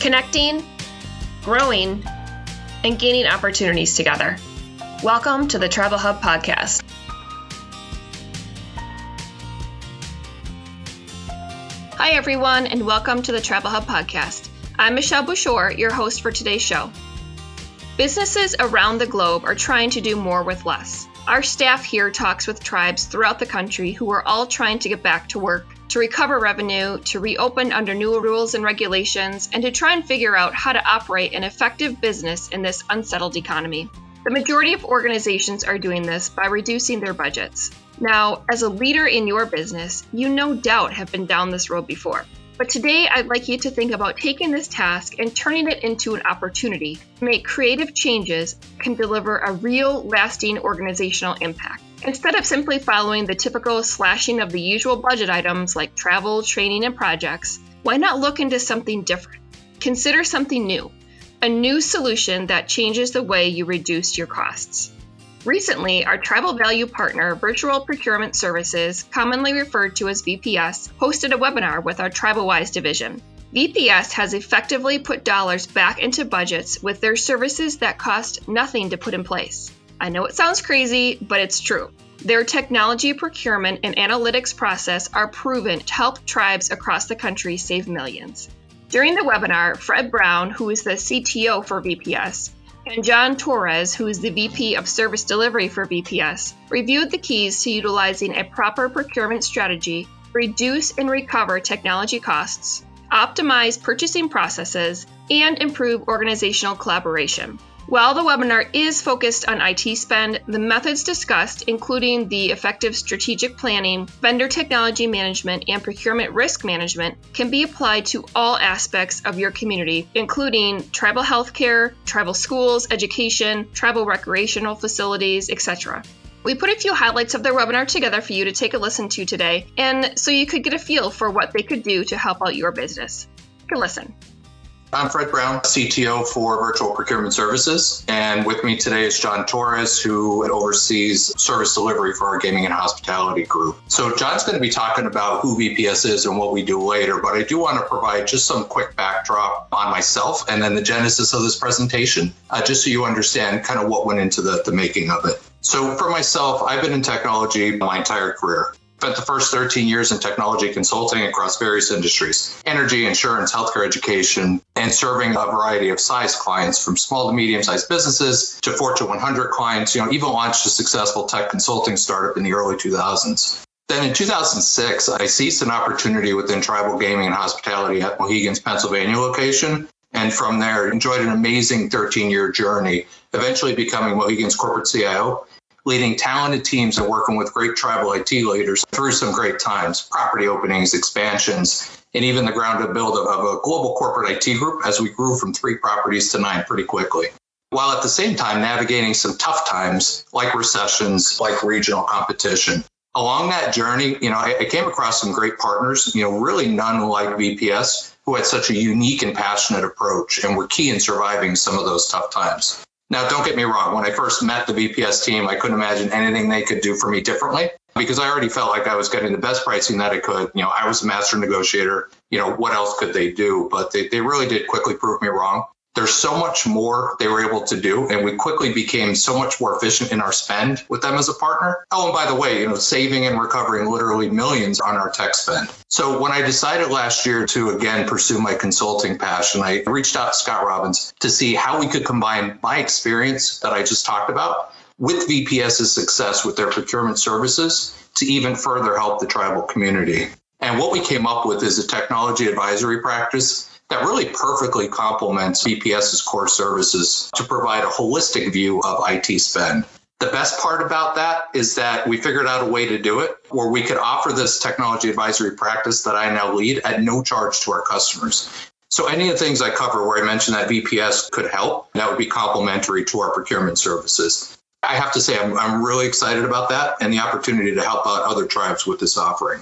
connecting, growing, and gaining opportunities together. Welcome to the TribalHub Podcast. Hi, everyone, and welcome to the TribalHub Podcast. I'm Michelle Bouchard, your host for today's show. Businesses around the globe are trying to do more with less. Our staff here talks with tribes throughout the country who are all trying to get back to work, to recover revenue, to reopen under new rules and regulations, and to try and figure out how to operate an effective business in this unsettled economy. The majority of organizations are doing this by reducing their budgets. Now, as a leader in your business, you no doubt have been down this road before. But today, I'd like you to think about taking this task and turning it into an opportunity to make creative changes can deliver a real, lasting organizational impact. Instead of simply following the typical slashing of the usual budget items like travel, training, and projects, why not look into something different? Consider something new, a new solution that changes the way you reduce your costs. Recently, our tribal value partner, Virtual Procurement Services, commonly referred to as VPS, hosted a webinar with our TribalWise division. VPS has effectively put dollars back into budgets with their services that cost nothing to put in place. I know it sounds crazy, but it's true. Their technology procurement and analytics process are proven to help tribes across the country save millions. During the webinar, Fred Brown, who is the CTO for VPS, and John Torres, who is the VP of Service Delivery for VPS, reviewed the keys to utilizing a proper procurement strategy, reduce and recover technology costs, optimize purchasing processes, and improve organizational collaboration. While the webinar is focused on IT spend, the methods discussed, including the effective strategic planning, vendor technology management, and procurement risk management, can be applied to all aspects of your community, including tribal healthcare, tribal schools, education, tribal recreational facilities, etc. We put a few highlights of their webinar together for you to take a listen to today, and so you could get a feel for what they could do to help out your business. Take a listen. I'm Fred Brown, CTO for Virtual Procurement Services. And with me today is John Torres, who oversees service delivery for our gaming and hospitality group. So, John's going to be talking about who VPS is and what we do later, but I do want to provide just some quick backdrop on myself and then the genesis of this presentation, uh, just so you understand kind of what went into the, the making of it. So, for myself, I've been in technology my entire career. Spent the first 13 years in technology consulting across various industries energy, insurance, healthcare, education, and serving a variety of size clients from small to medium sized businesses to Fortune 100 clients. You know, even launched a successful tech consulting startup in the early 2000s. Then in 2006, I seized an opportunity within tribal gaming and hospitality at Mohegan's Pennsylvania location. And from there, enjoyed an amazing 13 year journey, eventually becoming Mohegan's corporate CIO leading talented teams and working with great tribal IT leaders through some great times, property openings, expansions, and even the ground up build of, of a global corporate IT group as we grew from three properties to nine pretty quickly. While at the same time navigating some tough times like recessions, like regional competition. Along that journey, you know, I, I came across some great partners, you know, really none like VPS, who had such a unique and passionate approach and were key in surviving some of those tough times. Now, don't get me wrong. When I first met the VPS team, I couldn't imagine anything they could do for me differently because I already felt like I was getting the best pricing that I could. You know, I was a master negotiator. You know, what else could they do? But they, they really did quickly prove me wrong. There's so much more they were able to do, and we quickly became so much more efficient in our spend with them as a partner. Oh, and by the way, you know, saving and recovering literally millions on our tech spend. So when I decided last year to again pursue my consulting passion, I reached out to Scott Robbins to see how we could combine my experience that I just talked about with VPS's success with their procurement services to even further help the tribal community. And what we came up with is a technology advisory practice that really perfectly complements VPS's core services to provide a holistic view of IT spend. The best part about that is that we figured out a way to do it where we could offer this technology advisory practice that I now lead at no charge to our customers. So any of the things I cover where I mentioned that VPS could help, that would be complementary to our procurement services. I have to say, I'm, I'm really excited about that and the opportunity to help out other tribes with this offering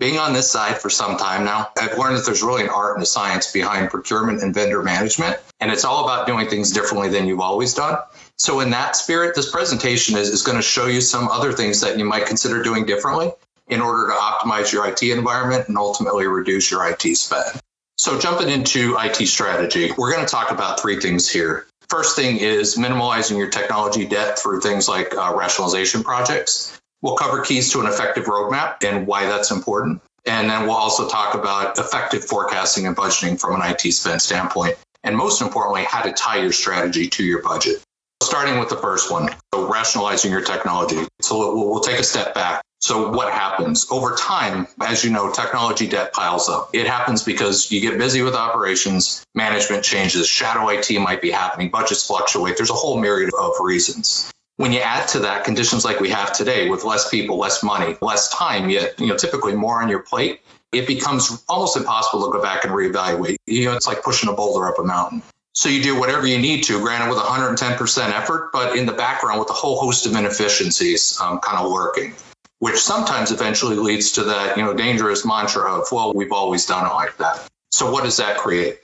being on this side for some time now, I've learned that there's really an art and a science behind procurement and vendor management. And it's all about doing things differently than you've always done. So, in that spirit, this presentation is, is going to show you some other things that you might consider doing differently in order to optimize your IT environment and ultimately reduce your IT spend. So, jumping into IT strategy, we're going to talk about three things here. First thing is minimalizing your technology debt through things like uh, rationalization projects. We'll cover keys to an effective roadmap and why that's important. And then we'll also talk about effective forecasting and budgeting from an IT spend standpoint. And most importantly, how to tie your strategy to your budget. Starting with the first one, so rationalizing your technology. So we'll, we'll take a step back. So what happens over time? As you know, technology debt piles up. It happens because you get busy with operations, management changes, shadow IT might be happening, budgets fluctuate. There's a whole myriad of reasons. When you add to that conditions like we have today with less people, less money, less time, yet you know typically more on your plate, it becomes almost impossible to go back and reevaluate. You know, it's like pushing a boulder up a mountain. So you do whatever you need to, granted with 110% effort, but in the background with a whole host of inefficiencies um, kind of lurking, which sometimes eventually leads to that, you know, dangerous mantra of, well, we've always done it like that. So what does that create?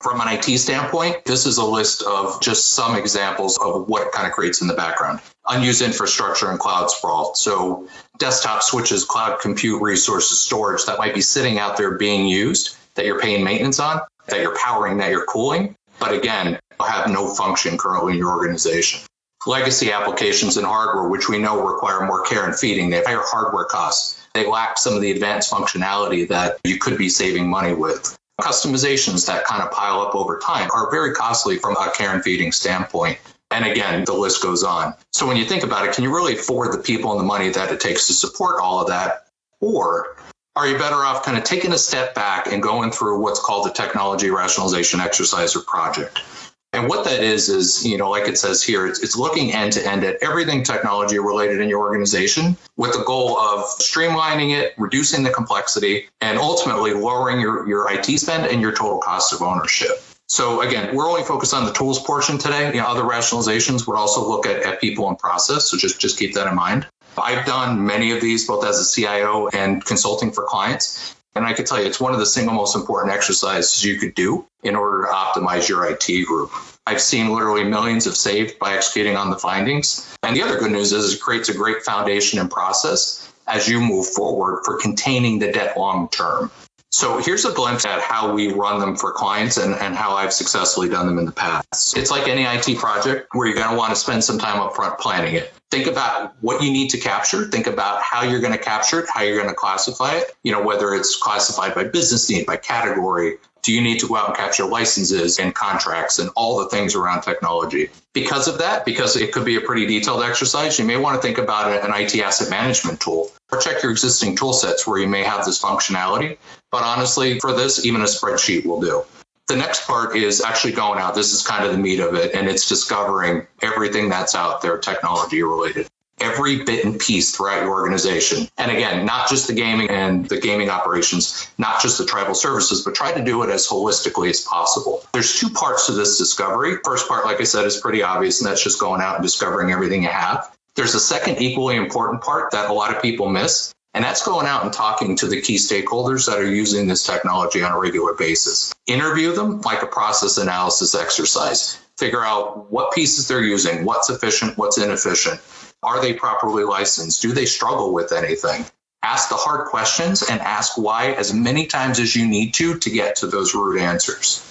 From an IT standpoint, this is a list of just some examples of what kind of creates in the background. Unused infrastructure and cloud sprawl. So desktop switches, cloud compute resources, storage that might be sitting out there being used that you're paying maintenance on, that you're powering, that you're cooling, but again, have no function currently in your organization. Legacy applications and hardware, which we know require more care and feeding, they have higher hardware costs. They lack some of the advanced functionality that you could be saving money with customizations that kind of pile up over time are very costly from a care and feeding standpoint. And again, the list goes on. So when you think about it, can you really afford the people and the money that it takes to support all of that? Or are you better off kind of taking a step back and going through what's called the technology rationalization exercise or project? And what that is, is, you know, like it says here, it's, it's looking end to end at everything technology related in your organization with the goal of streamlining it, reducing the complexity, and ultimately lowering your, your IT spend and your total cost of ownership. So again, we're only focused on the tools portion today. You know, other rationalizations would also look at, at people and process. So just, just keep that in mind. I've done many of these both as a CIO and consulting for clients. And I can tell you, it's one of the single most important exercises you could do in order to optimize your IT group. I've seen literally millions of saved by executing on the findings. And the other good news is it creates a great foundation and process as you move forward for containing the debt long term. So here's a glimpse at how we run them for clients and, and how I've successfully done them in the past. It's like any IT project where you're going to want to spend some time upfront planning it. Think about what you need to capture. Think about how you're going to capture it, how you're going to classify it. You know, whether it's classified by business need, by category, do you need to go out and capture licenses and contracts and all the things around technology? Because of that, because it could be a pretty detailed exercise, you may want to think about an IT asset management tool or check your existing tool sets where you may have this functionality. But honestly, for this, even a spreadsheet will do. The next part is actually going out. This is kind of the meat of it, and it's discovering everything that's out there technology related every bit and piece throughout your organization. And again, not just the gaming and the gaming operations, not just the tribal services, but try to do it as holistically as possible. There's two parts to this discovery. First part, like I said, is pretty obvious, and that's just going out and discovering everything you have. There's a second equally important part that a lot of people miss, and that's going out and talking to the key stakeholders that are using this technology on a regular basis. Interview them like a process analysis exercise. Figure out what pieces they're using, what's efficient, what's inefficient are they properly licensed? Do they struggle with anything? Ask the hard questions and ask why as many times as you need to to get to those root answers.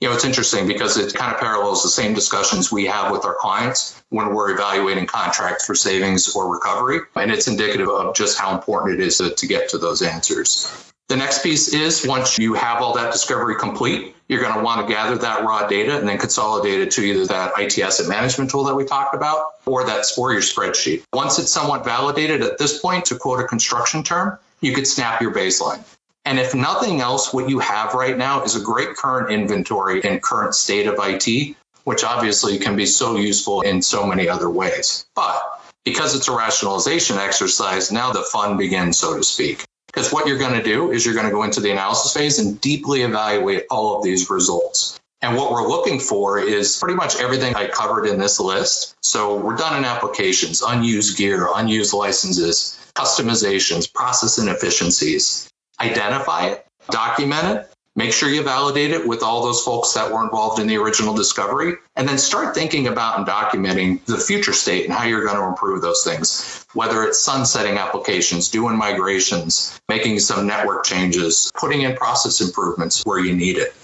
You know, it's interesting because it kind of parallels the same discussions we have with our clients when we're evaluating contracts for savings or recovery. And it's indicative of just how important it is to, to get to those answers. The next piece is once you have all that discovery complete, you're going to want to gather that raw data and then consolidate it to either that IT asset management tool that we talked about or that for your spreadsheet. Once it's somewhat validated at this point, to quote a construction term, you could snap your baseline. And if nothing else, what you have right now is a great current inventory and current state of IT, which obviously can be so useful in so many other ways. But because it's a rationalization exercise, now the fun begins, so to speak. Because what you're going to do is you're going to go into the analysis phase and deeply evaluate all of these results. And what we're looking for is pretty much everything I covered in this list. So we're done in applications, unused gear, unused licenses, customizations, process inefficiencies. Identify it, document it, Make sure you validate it with all those folks that were involved in the original discovery, and then start thinking about and documenting the future state and how you're going to improve those things. Whether it's sunsetting applications, doing migrations, making some network changes, putting in process improvements where you need it.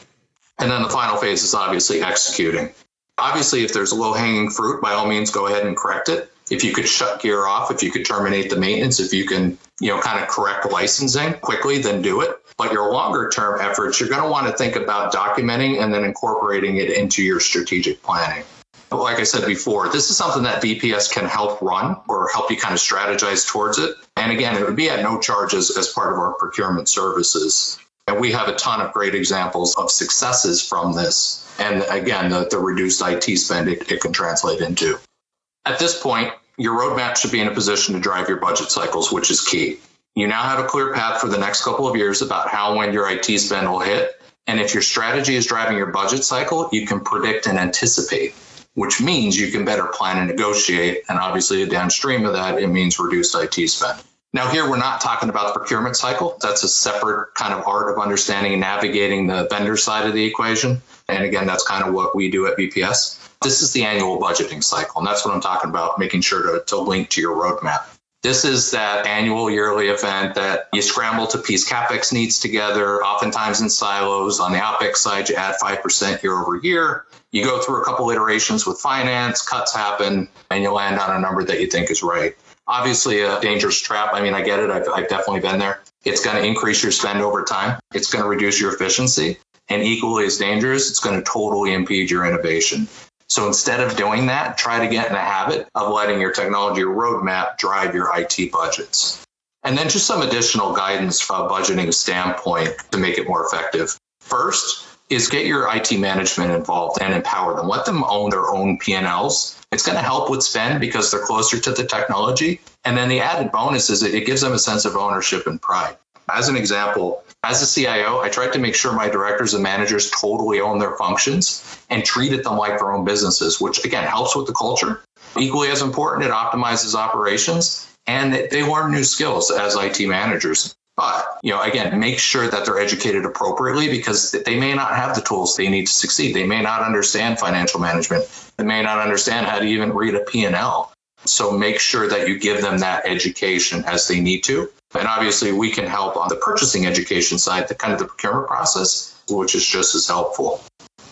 And then the final phase is obviously executing. Obviously, if there's low hanging fruit, by all means, go ahead and correct it. If you could shut gear off, if you could terminate the maintenance, if you can, you know, kind of correct licensing quickly, then do it. But your longer term efforts, you're going to want to think about documenting and then incorporating it into your strategic planning. Like I said before, this is something that VPS can help run or help you kind of strategize towards it. And again, it would be at no charges as part of our procurement services. And we have a ton of great examples of successes from this. And again, the, the reduced IT spend it, it can translate into. At this point, your roadmap should be in a position to drive your budget cycles, which is key. You now have a clear path for the next couple of years about how when your IT spend will hit. And if your strategy is driving your budget cycle, you can predict and anticipate, which means you can better plan and negotiate. And obviously, downstream of that, it means reduced IT spend. Now, here we're not talking about the procurement cycle. That's a separate kind of art of understanding and navigating the vendor side of the equation. And again, that's kind of what we do at VPS. This is the annual budgeting cycle. And that's what I'm talking about, making sure to, to link to your roadmap. This is that annual yearly event that you scramble to piece CapEx needs together, oftentimes in silos. On the OpEx side, you add 5% year over year. You go through a couple iterations with finance, cuts happen, and you land on a number that you think is right. Obviously, a dangerous trap. I mean, I get it. I've, I've definitely been there. It's going to increase your spend over time, it's going to reduce your efficiency. And equally as dangerous, it's going to totally impede your innovation. So instead of doing that, try to get in the habit of letting your technology roadmap drive your IT budgets. And then just some additional guidance from a budgeting standpoint to make it more effective. First is get your IT management involved and empower them. Let them own their own P&Ls. It's going to help with spend because they're closer to the technology. And then the added bonus is it gives them a sense of ownership and pride. As an example, as a CIO, I tried to make sure my directors and managers totally own their functions and treated them like their own businesses, which again helps with the culture. Equally as important, it optimizes operations and they learn new skills as IT managers. But, you know, again, make sure that they're educated appropriately because they may not have the tools they need to succeed. They may not understand financial management. They may not understand how to even read a P&L. So make sure that you give them that education as they need to and obviously, we can help on the purchasing education side, the kind of the procurement process, which is just as helpful.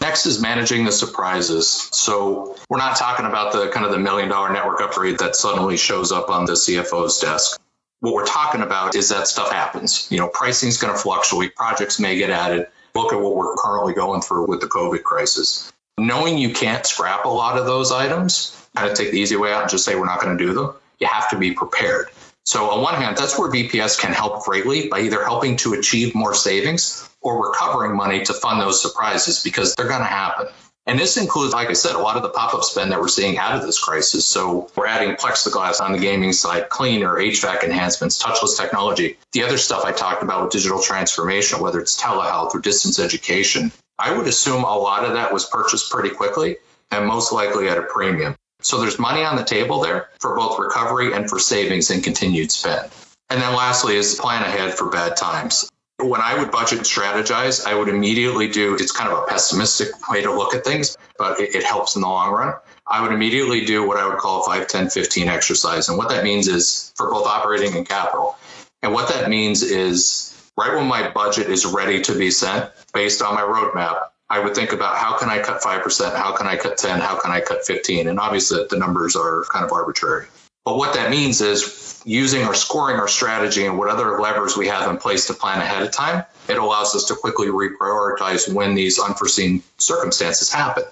Next is managing the surprises. So we're not talking about the kind of the million dollar network upgrade that suddenly shows up on the CFO's desk. What we're talking about is that stuff happens. You know, pricing is going to fluctuate, projects may get added. Look at what we're currently going through with the COVID crisis. Knowing you can't scrap a lot of those items, kind of take the easy way out and just say we're not going to do them, you have to be prepared. So, on one hand, that's where VPS can help greatly by either helping to achieve more savings or recovering money to fund those surprises because they're going to happen. And this includes, like I said, a lot of the pop up spend that we're seeing out of this crisis. So we're adding plexiglass on the gaming side, cleaner, HVAC enhancements, touchless technology. The other stuff I talked about with digital transformation, whether it's telehealth or distance education, I would assume a lot of that was purchased pretty quickly and most likely at a premium. So there's money on the table there for both recovery and for savings and continued spend. And then lastly is the plan ahead for bad times. When I would budget and strategize, I would immediately do it's kind of a pessimistic way to look at things, but it, it helps in the long run. I would immediately do what I would call a 5, 10, 15 exercise. And what that means is for both operating and capital. And what that means is right when my budget is ready to be sent based on my roadmap, I would think about how can I cut 5%, how can I cut 10, how can I cut 15? And obviously the numbers are kind of arbitrary. But what that means is using or scoring our strategy and what other levers we have in place to plan ahead of time, it allows us to quickly reprioritize when these unforeseen circumstances happen.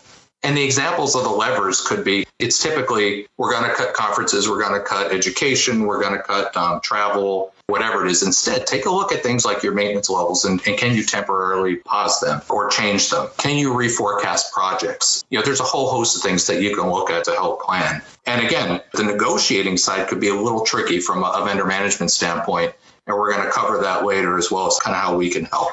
And the examples of the levers could be it's typically we're going to cut conferences, we're going to cut education, we're going to cut um, travel, whatever it is. Instead, take a look at things like your maintenance levels and, and can you temporarily pause them or change them? Can you reforecast projects? You know, there's a whole host of things that you can look at to help plan. And again, the negotiating side could be a little tricky from a, a vendor management standpoint. And we're going to cover that later as well as kind of how we can help.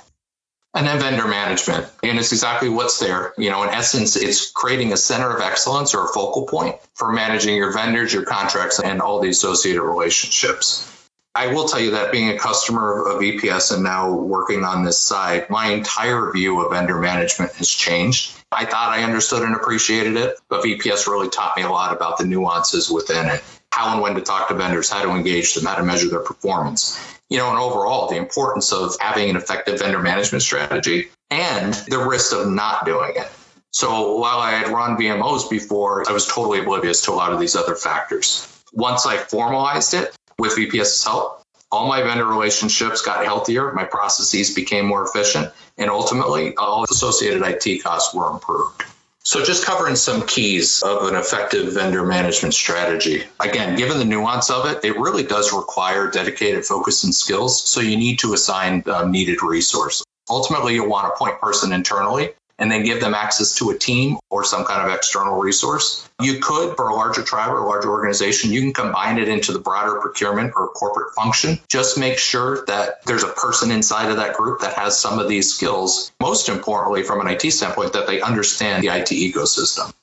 And then vendor management. And it's exactly what's there. You know, in essence, it's creating a center of excellence or a focal point for managing your vendors, your contracts, and all the associated relationships. I will tell you that being a customer of VPS and now working on this side, my entire view of vendor management has changed. I thought I understood and appreciated it, but VPS really taught me a lot about the nuances within it how and when to talk to vendors, how to engage them, how to measure their performance. You know, and overall, the importance of having an effective vendor management strategy and the risk of not doing it. So while I had run VMOs before, I was totally oblivious to a lot of these other factors. Once I formalized it with VPS's help, all my vendor relationships got healthier, my processes became more efficient, and ultimately all associated IT costs were improved. So, just covering some keys of an effective vendor management strategy. Again, given the nuance of it, it really does require dedicated focus and skills. So, you need to assign um, needed resource. Ultimately, you'll want a point person internally and then give them access to a team or some kind of external resource. You could, for a larger tribe or a larger organization, you can combine it into the broader procurement or corporate function. Just make sure that there's a person inside of that group that has some of these skills. Most importantly, from an IT standpoint, that they understand the IT ecosystem.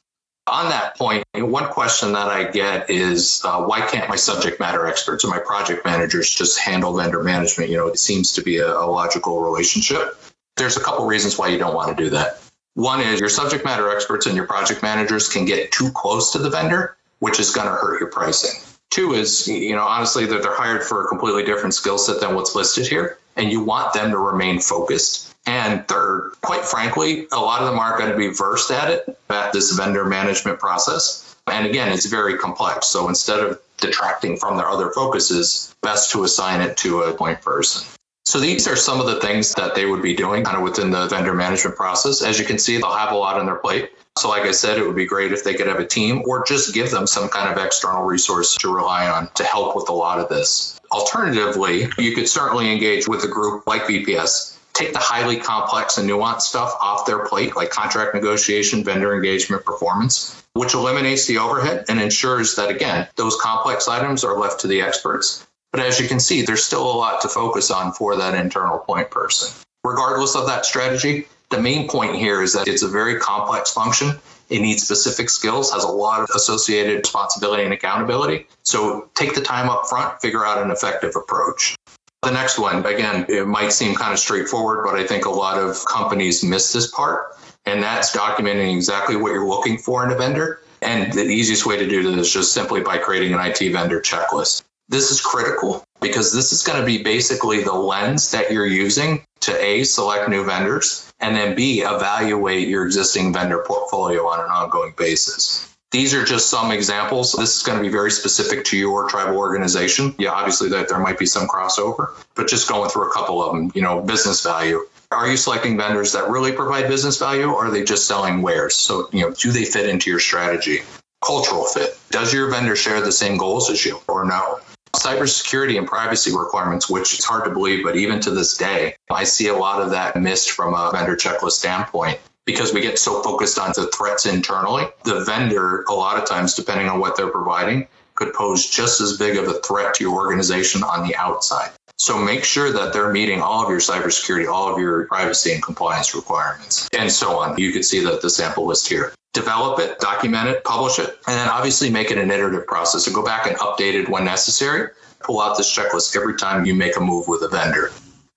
On that point, one question that I get is uh, why can't my subject matter experts or my project managers just handle vendor management? You know, it seems to be a, a logical relationship. There's a couple reasons why you don't want to do that. One is your subject matter experts and your project managers can get too close to the vendor, which is going to hurt your pricing. Two is, you know, honestly, that they're hired for a completely different skill set than what's listed here, and you want them to remain focused. And third, quite frankly, a lot of them aren't going to be versed at it, at this vendor management process. And again, it's very complex. So instead of detracting from their other focuses, best to assign it to a point person. So these are some of the things that they would be doing kind of within the vendor management process. As you can see, they'll have a lot on their plate. So like I said, it would be great if they could have a team or just give them some kind of external resource to rely on to help with a lot of this. Alternatively, you could certainly engage with a group like VPS take the highly complex and nuanced stuff off their plate, like contract negotiation, vendor engagement, performance, which eliminates the overhead and ensures that, again, those complex items are left to the experts. But as you can see, there's still a lot to focus on for that internal point person. Regardless of that strategy, the main point here is that it's a very complex function. It needs specific skills, has a lot of associated responsibility and accountability. So take the time up front, figure out an effective approach. The next one, again, it might seem kind of straightforward, but I think a lot of companies miss this part, and that's documenting exactly what you're looking for in a vendor. And the easiest way to do this is just simply by creating an IT vendor checklist. This is critical because this is going to be basically the lens that you're using to A, select new vendors, and then B, evaluate your existing vendor portfolio on an ongoing basis. These are just some examples. This is going to be very specific to your tribal organization. Yeah, obviously that there might be some crossover, but just going through a couple of them, you know, business value. Are you selecting vendors that really provide business value or are they just selling wares? So, you know, do they fit into your strategy? Cultural fit. Does your vendor share the same goals as you or no? Cybersecurity and privacy requirements, which it's hard to believe, but even to this day, I see a lot of that missed from a vendor checklist standpoint because we get so focused on the threats internally. The vendor, a lot of times, depending on what they're providing, could pose just as big of a threat to your organization on the outside. So make sure that they're meeting all of your cybersecurity, all of your privacy and compliance requirements, and so on. You can see that the sample list here develop it, document it, publish it, and then obviously make it an iterative process and go back and update it when necessary. Pull out this checklist every time you make a move with a vendor.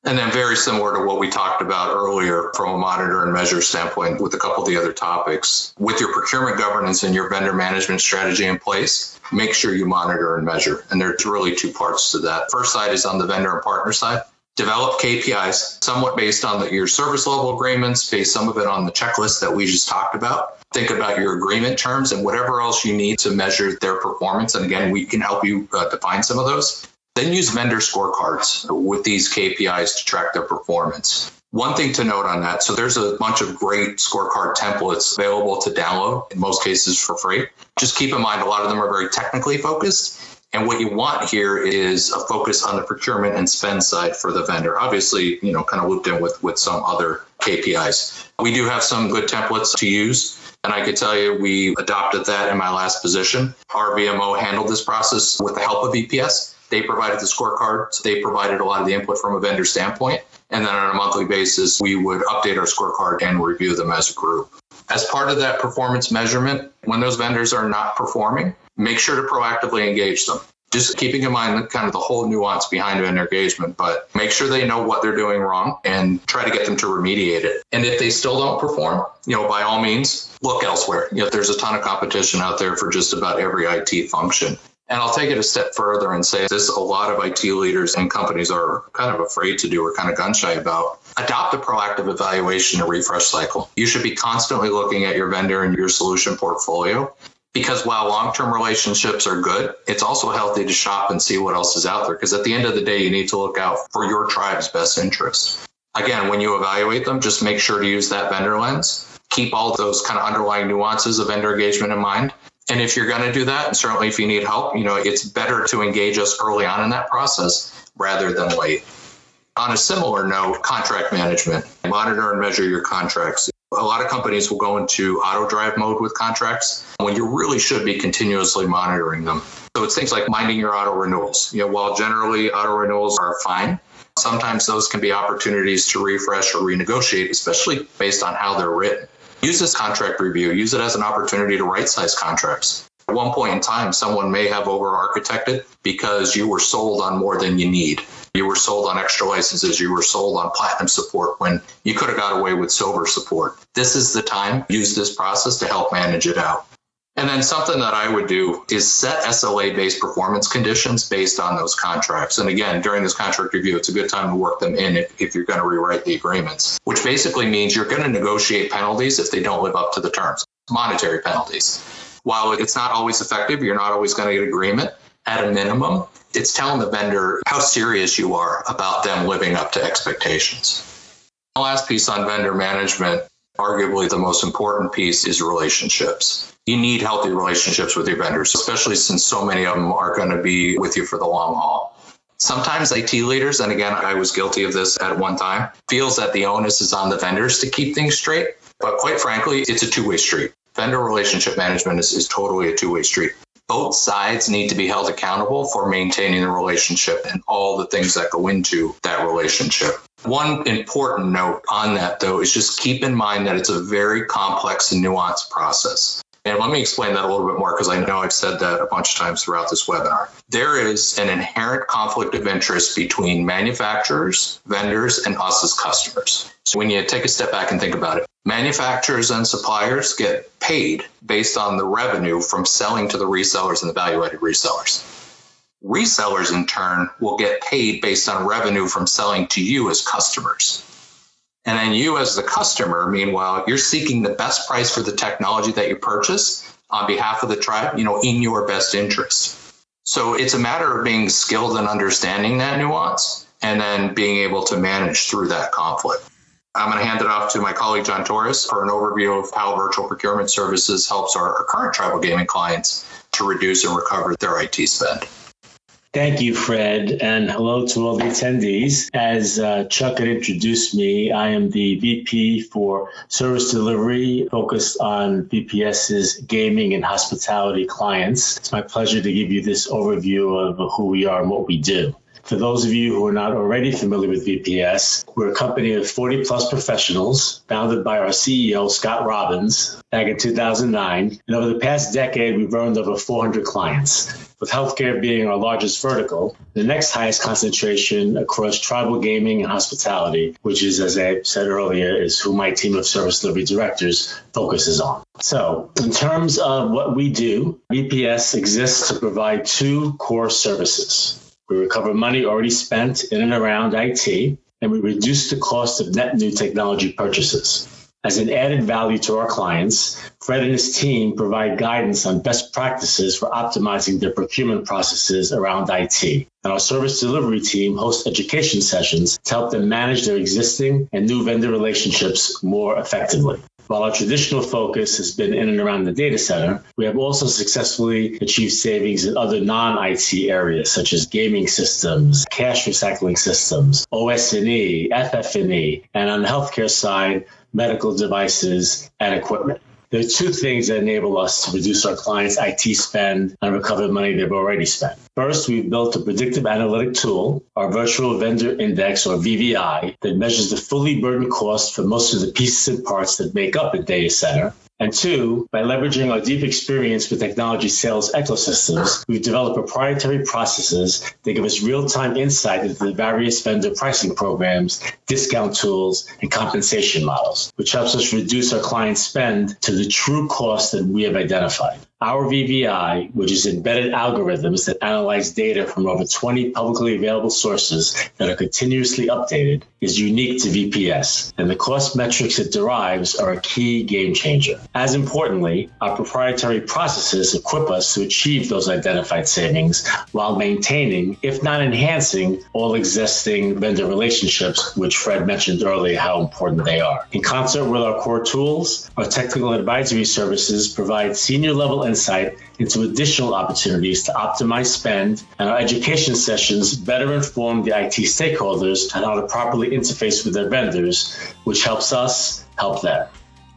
And then, very similar to what we talked about earlier from a monitor and measure standpoint with a couple of the other topics, with your procurement governance and your vendor management strategy in place, make sure you monitor and measure. And there's really two parts to that. First side is on the vendor and partner side develop KPIs somewhat based on the, your service level agreements, base some of it on the checklist that we just talked about. Think about your agreement terms and whatever else you need to measure their performance. And again, we can help you uh, define some of those. Then use vendor scorecards with these KPIs to track their performance. One thing to note on that so there's a bunch of great scorecard templates available to download, in most cases for free. Just keep in mind, a lot of them are very technically focused and what you want here is a focus on the procurement and spend side for the vendor. Obviously, you know, kind of looped in with, with some other KPIs. We do have some good templates to use. And I could tell you, we adopted that in my last position. Our VMO handled this process with the help of VPS. They provided the scorecard. They provided a lot of the input from a vendor standpoint. And then on a monthly basis, we would update our scorecard and review them as a group. As part of that performance measurement, when those vendors are not performing, make sure to proactively engage them. Just keeping in mind kind of the whole nuance behind vendor engagement, but make sure they know what they're doing wrong and try to get them to remediate it. And if they still don't perform, you know, by all means, look elsewhere. You know, there's a ton of competition out there for just about every IT function. And I'll take it a step further and say this a lot of IT leaders and companies are kind of afraid to do or kind of gun shy about. Adopt a proactive evaluation and refresh cycle. You should be constantly looking at your vendor and your solution portfolio because while long-term relationships are good, it's also healthy to shop and see what else is out there. Because at the end of the day, you need to look out for your tribe's best interests. Again, when you evaluate them, just make sure to use that vendor lens. Keep all those kind of underlying nuances of vendor engagement in mind. And if you're going to do that, and certainly if you need help, you know, it's better to engage us early on in that process rather than late. On a similar note, contract management, monitor and measure your contracts. A lot of companies will go into auto drive mode with contracts when you really should be continuously monitoring them. So it's things like minding your auto renewals. You know, while generally auto renewals are fine, sometimes those can be opportunities to refresh or renegotiate, especially based on how they're written. Use this contract review, use it as an opportunity to right size contracts. At one point in time, someone may have over architected because you were sold on more than you need. You were sold on extra licenses. You were sold on platinum support when you could have got away with silver support. This is the time. Use this process to help manage it out. And then something that I would do is set SLA based performance conditions based on those contracts. And again, during this contract review, it's a good time to work them in if, if you're going to rewrite the agreements, which basically means you're going to negotiate penalties if they don't live up to the terms, monetary penalties. While it's not always effective, you're not always going to get agreement. At a minimum, it's telling the vendor how serious you are about them living up to expectations. The last piece on vendor management, arguably the most important piece, is relationships. You need healthy relationships with your vendors, especially since so many of them are going to be with you for the long haul. Sometimes IT leaders, and again, I was guilty of this at one time, feels that the onus is on the vendors to keep things straight. But quite frankly, it's a two way street. Vendor relationship management is, is totally a two way street both sides need to be held accountable for maintaining the relationship and all the things that go into that relationship. One important note on that, though, is just keep in mind that it's a very complex and nuanced process. And let me explain that a little bit more because I know I've said that a bunch of times throughout this webinar. There is an inherent conflict of interest between manufacturers, vendors, and us as customers. So when you take a step back and think about it, manufacturers and suppliers get paid based on the revenue from selling to the resellers and the value added resellers. Resellers, in turn, will get paid based on revenue from selling to you as customers. And then you, as the customer, meanwhile, you're seeking the best price for the technology that you purchase on behalf of the tribe, you know, in your best interest. So it's a matter of being skilled in understanding that nuance and then being able to manage through that conflict. I'm going to hand it off to my colleague John Torres for an overview of how virtual procurement services helps our, our current tribal gaming clients to reduce and recover their IT spend. Thank you, Fred, and hello to all the attendees. As uh, Chuck had introduced me, I am the VP for Service Delivery, focused on VPS's gaming and hospitality clients. It's my pleasure to give you this overview of who we are and what we do. For those of you who are not already familiar with VPS, we're a company of 40 plus professionals founded by our CEO, Scott Robbins, back in 2009. And over the past decade, we've earned over 400 clients. With healthcare being our largest vertical, the next highest concentration across tribal gaming and hospitality, which is, as I said earlier, is who my team of service delivery directors focuses on. So, in terms of what we do, VPS exists to provide two core services. We recover money already spent in and around IT, and we reduce the cost of net new technology purchases. As an added value to our clients, Fred and his team provide guidance on best practices for optimizing their procurement processes around IT. And our service delivery team hosts education sessions to help them manage their existing and new vendor relationships more effectively. While our traditional focus has been in and around the data center, we have also successfully achieved savings in other non-IT areas such as gaming systems, cash recycling systems, OS&E, FF&E, and on the healthcare side, medical devices and equipment. There are two things that enable us to reduce our clients' IT spend and recover money they've already spent. First, we've built a predictive analytic tool, our Virtual Vendor Index, or VVI, that measures the fully burdened cost for most of the pieces and parts that make up a data center. And two, by leveraging our deep experience with technology sales ecosystems, we've developed proprietary processes that give us real time insight into the various vendor pricing programs, discount tools, and compensation models, which helps us reduce our clients' spend to the true cost that we have identified. Our VVI, which is embedded algorithms that analyze data from over 20 publicly available sources that are continuously updated, is unique to VPS, and the cost metrics it derives are a key game changer. As importantly, our proprietary processes equip us to achieve those identified savings while maintaining, if not enhancing, all existing vendor relationships, which Fred mentioned earlier how important they are. In concert with our core tools, our technical advisory services provide senior level insight into additional opportunities to optimize spend, and our education sessions better inform the IT stakeholders on how to properly interface with their vendors, which helps us help them.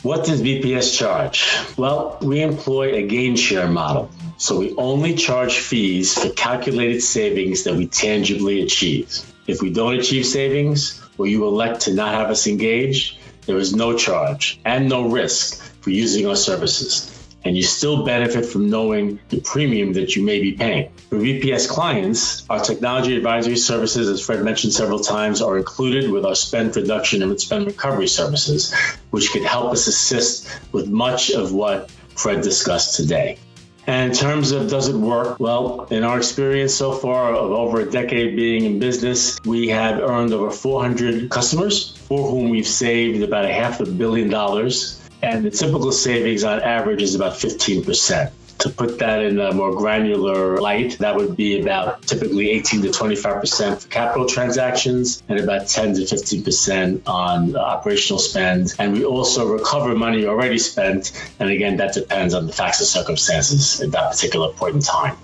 What does VPS charge? Well, we employ a gain share model. So we only charge fees for calculated savings that we tangibly achieve. If we don't achieve savings, or you elect to not have us engage, there is no charge and no risk for using our services and you still benefit from knowing the premium that you may be paying. For VPS clients, our technology advisory services, as Fred mentioned several times, are included with our spend reduction and spend recovery services, which could help us assist with much of what Fred discussed today. And in terms of does it work? Well, in our experience so far of over a decade being in business, we have earned over 400 customers for whom we've saved about a half a billion dollars and the typical savings on average is about 15%. To put that in a more granular light, that would be about typically 18 to 25% for capital transactions and about 10 to 15% on operational spend. And we also recover money already spent. And again, that depends on the facts and circumstances at that particular point in time.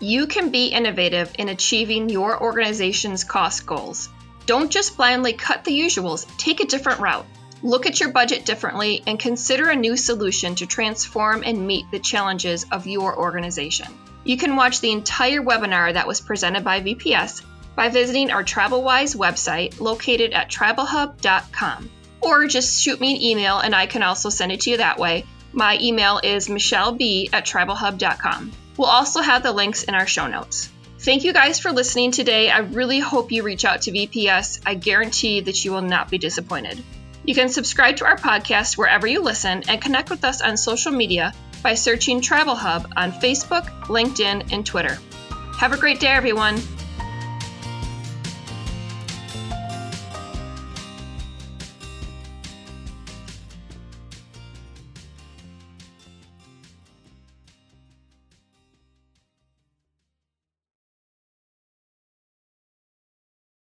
You can be innovative in achieving your organization's cost goals. Don't just blindly cut the usuals, take a different route. Look at your budget differently and consider a new solution to transform and meet the challenges of your organization. You can watch the entire webinar that was presented by VPS by visiting our TribalWise website located at tribalhub.com. Or just shoot me an email and I can also send it to you that way. My email is michelleb at tribalhub.com. We'll also have the links in our show notes. Thank you guys for listening today. I really hope you reach out to VPS. I guarantee that you will not be disappointed. You can subscribe to our podcast wherever you listen and connect with us on social media by searching TribalHub on Facebook, LinkedIn, and Twitter. Have a great day, everyone.